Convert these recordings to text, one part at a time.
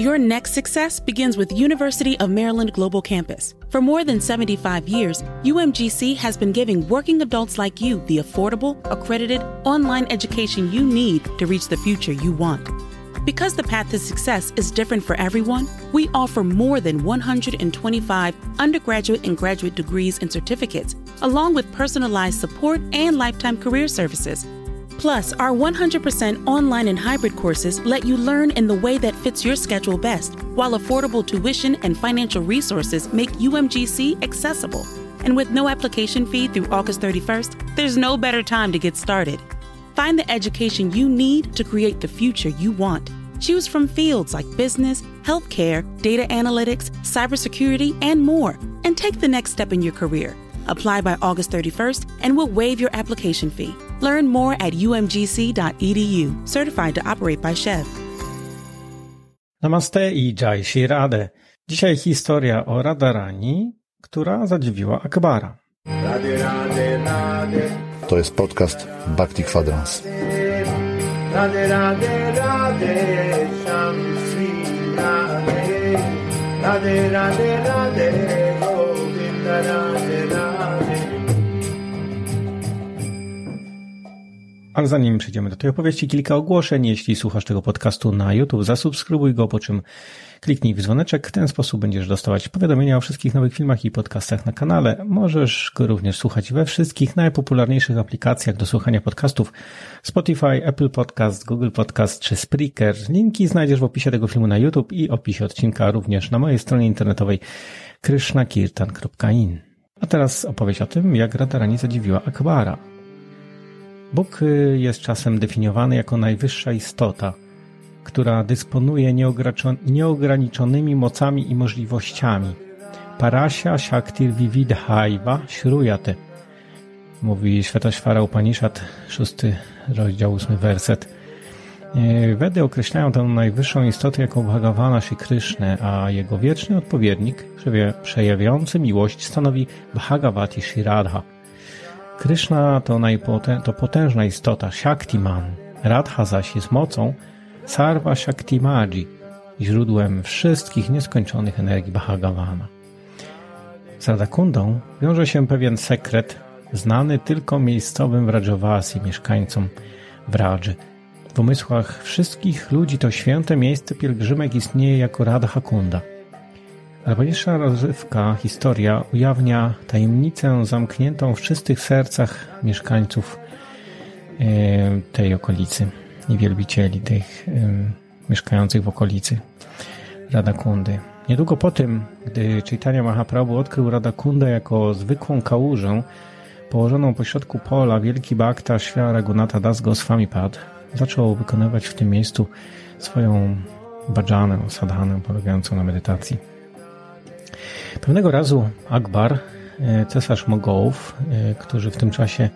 Your next success begins with University of Maryland Global Campus. For more than 75 years, UMGC has been giving working adults like you the affordable, accredited, online education you need to reach the future you want. Because the path to success is different for everyone, we offer more than 125 undergraduate and graduate degrees and certificates, along with personalized support and lifetime career services. Plus, our 100% online and hybrid courses let you learn in the way that fits your schedule best, while affordable tuition and financial resources make UMGC accessible. And with no application fee through August 31st, there's no better time to get started. Find the education you need to create the future you want. Choose from fields like business, healthcare, data analytics, cybersecurity, and more, and take the next step in your career. Apply by August 31st, and we'll waive your application fee. Learn more at umgc.edu, certified to operate by Chev. Namaste i Jai Shri Radhe. Dzisiaj historia o Radharani, która zadziwiła Akbara. To jest podcast Bhakti Quadrans. Radhe, radhe, radhe, Sham Shri Radhe. Radhe, radhe, radhe, Ale zanim przejdziemy do tej opowieści, kilka ogłoszeń. Jeśli słuchasz tego podcastu na YouTube, zasubskrybuj go, po czym kliknij w dzwoneczek. W ten sposób będziesz dostawać powiadomienia o wszystkich nowych filmach i podcastach na kanale. Możesz go również słuchać we wszystkich najpopularniejszych aplikacjach do słuchania podcastów Spotify, Apple Podcast, Google Podcast czy Spreaker. Linki znajdziesz w opisie tego filmu na YouTube i opisie odcinka również na mojej stronie internetowej krishnakirtan.in. A teraz opowieść o tym, jak Radharani zadziwiła Akbara. Bóg y, jest czasem definiowany jako najwyższa istota, która dysponuje nieograniczonymi mocami i możliwościami. Parasya Shaktir Vividhaiva Shruyate mówi Światośwara Upanishad, szósty rozdział, ósmy werset. Y, Wedy określają tę najwyższą istotę jako Bhagawana Shri Krishna, a jego wieczny odpowiednik, przejawiający miłość, stanowi Bhagavati Shri Radha. Kryszna to, najpote, to potężna istota, Shaktiman. Radha zaś jest mocą Sarva Shaktimaji, źródłem wszystkich nieskończonych energii Bhagavana. Z Radhakundą wiąże się pewien sekret, znany tylko miejscowym Vrajavasi, mieszkańcom Vradży. W umysłach wszystkich ludzi to święte miejsce pielgrzymek istnieje jako Radhakunda. Najważniejsza rozrywka, historia ujawnia tajemnicę zamkniętą w czystych sercach mieszkańców e, tej okolicy i wielbicieli tych e, mieszkających w okolicy Radakundy. Niedługo po tym, gdy Chaitanya Mahaprabhu odkrył Radakundę jako zwykłą kałużę położoną pośrodku pola, wielki bhakta Shri Raghunatha Das Goswami Pad zaczął wykonywać w tym miejscu swoją bhajanę, sadhanę polegającą na medytacji. Pewnego razu Akbar, e, cesarz Mogołów, e, którzy w tym czasie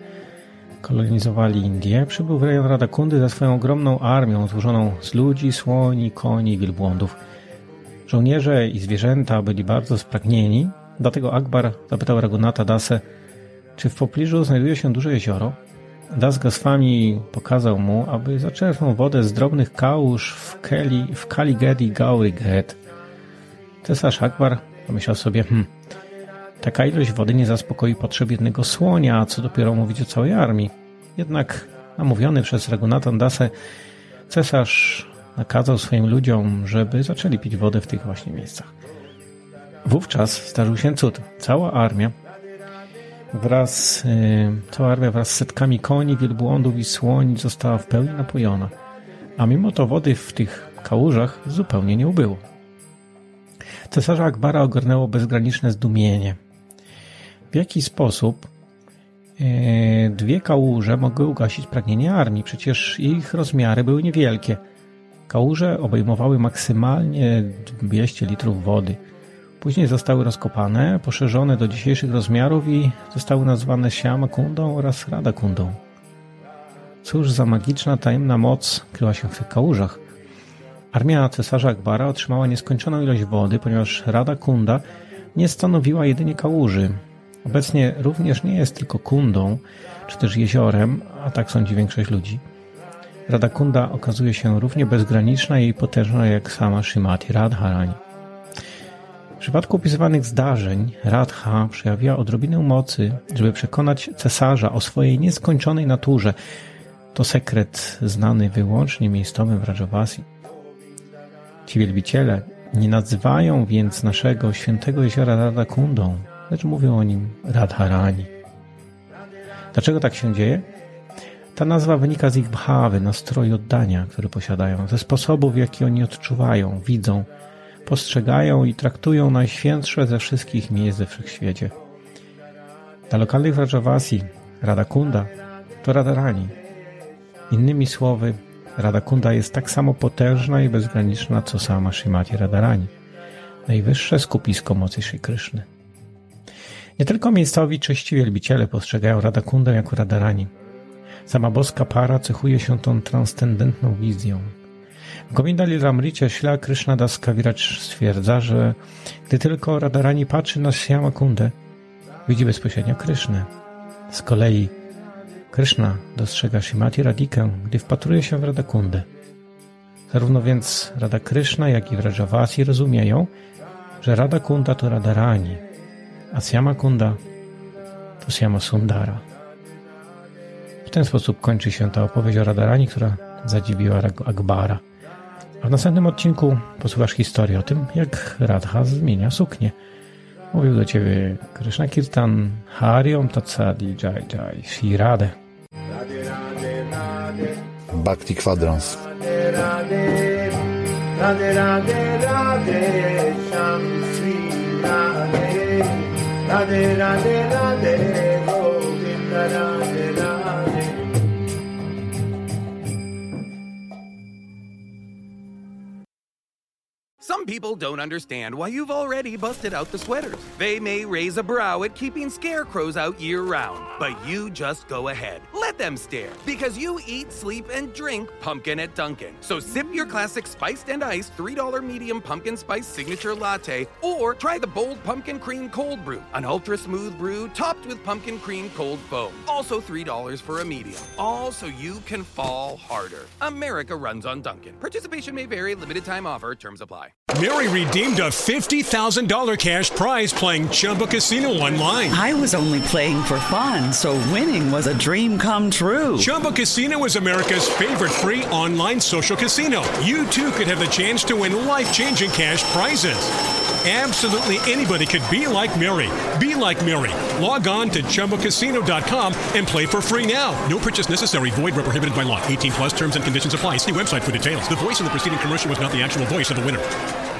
kolonizowali Indię, przybył w rejon Radakundy ze swoją ogromną armią złożoną z ludzi, słoni, koni i wielbłądów. Żołnierze i zwierzęta byli bardzo spragnieni, dlatego Akbar zapytał Ragunata Dasę, czy w pobliżu znajduje się duże jezioro. Das Goswami pokazał mu, aby zaczerpnął wodę z drobnych kałuż w, Keli, w Kaligedi Gauriget. Cesarz Akbar Pomyślał sobie, hmm, taka ilość wody nie zaspokoi potrzeb jednego słonia, a co dopiero mówić o całej armii. Jednak namówiony przez Ragunatan Dasę, cesarz nakazał swoim ludziom, żeby zaczęli pić wodę w tych właśnie miejscach. Wówczas zdarzył się cud. Cała armia wraz, yy, cała armia wraz z setkami koni, wielbłądów i słoń została w pełni napojona. A mimo to wody w tych kałużach zupełnie nie ubyło. Cesarza Akbara ogarnęło bezgraniczne zdumienie. W jaki sposób e, dwie kałuże mogły ugasić pragnienie armii? Przecież ich rozmiary były niewielkie. Kałuże obejmowały maksymalnie 200 litrów wody. Później zostały rozkopane, poszerzone do dzisiejszych rozmiarów i zostały nazwane Siamakundą oraz Radakundą. Cóż za magiczna, tajemna moc kryła się w tych kałużach. Armia cesarza Akbara otrzymała nieskończoną ilość wody, ponieważ Rada Kunda nie stanowiła jedynie kałuży. Obecnie również nie jest tylko kundą, czy też jeziorem, a tak sądzi większość ludzi. Rada Kunda okazuje się równie bezgraniczna i potężna jak sama Shrimati Radharani. W przypadku opisywanych zdarzeń Radha przejawiła odrobinę mocy, żeby przekonać cesarza o swojej nieskończonej naturze. To sekret znany wyłącznie miejscowym w Rajavasi. Ci wielbiciele nie nazywają więc naszego świętego jeziora Radakundą, lecz mówią o nim Radharani. Dlaczego tak się dzieje? Ta nazwa wynika z ich bhawy, nastroju oddania, który posiadają, ze sposobów, w jaki oni odczuwają, widzą, postrzegają i traktują najświętsze ze wszystkich miejsc we wszechświecie. Dla lokalnych Rajavasi Radakunda to Radharani. Innymi słowy, Radakunda jest tak samo potężna i bezgraniczna, co sama Shrimati Radharani, najwyższe skupisko mocy Sri Kryszny. Nie tylko miejscowi czyści wielbiciele postrzegają Radakundę jako Radharani. Sama boska para cechuje się tą transcendentną wizją. W Govinda Lilamricie Śla Krishna Das Kaviraj stwierdza, że gdy tylko Radharani patrzy na Kundę, widzi bezpośrednio Krysznę. Z kolei Krishna dostrzega Shimati Radikę, gdy wpatruje się w Radakundę. Zarówno więc Rada Krishna, jak i Vrajavasi rozumieją, że Rada Kunda to Radharani, a Syama Kunda to Syama Sundara. W ten sposób kończy się ta opowieść o Radharani, która zadziwiła Akbara. A w następnym odcinku posłuchasz historię o tym, jak Radha zmienia suknię. Mówił do ciebie Krishna Kirtan, Hariom Tatsadi Jai Jai Shri Radhe. Radhe Some people don't understand why you've already busted out the sweaters. They may raise a brow at keeping scarecrows out year round, but you just go ahead. Let them stare, because you eat, sleep, and drink pumpkin at Dunkin'. So sip your classic spiced and iced $3 medium pumpkin spice signature latte, or try the bold pumpkin cream cold brew, an ultra smooth brew topped with pumpkin cream cold foam. Also $3 for a medium. All so you can fall harder. America runs on Dunkin'. Participation may vary, limited time offer, terms apply. Mary redeemed a $50,000 cash prize playing Chumba Casino online. I was only playing for fun, so winning was a dream come true. Chumba Casino is America's favorite free online social casino. You too could have the chance to win life changing cash prizes. Absolutely anybody could be like Mary. Be like Mary. Log on to ChumboCasino.com and play for free now. No purchase necessary. Void where prohibited by law. 18 plus terms and conditions apply. See website for details. The voice in the preceding commercial was not the actual voice of the winner.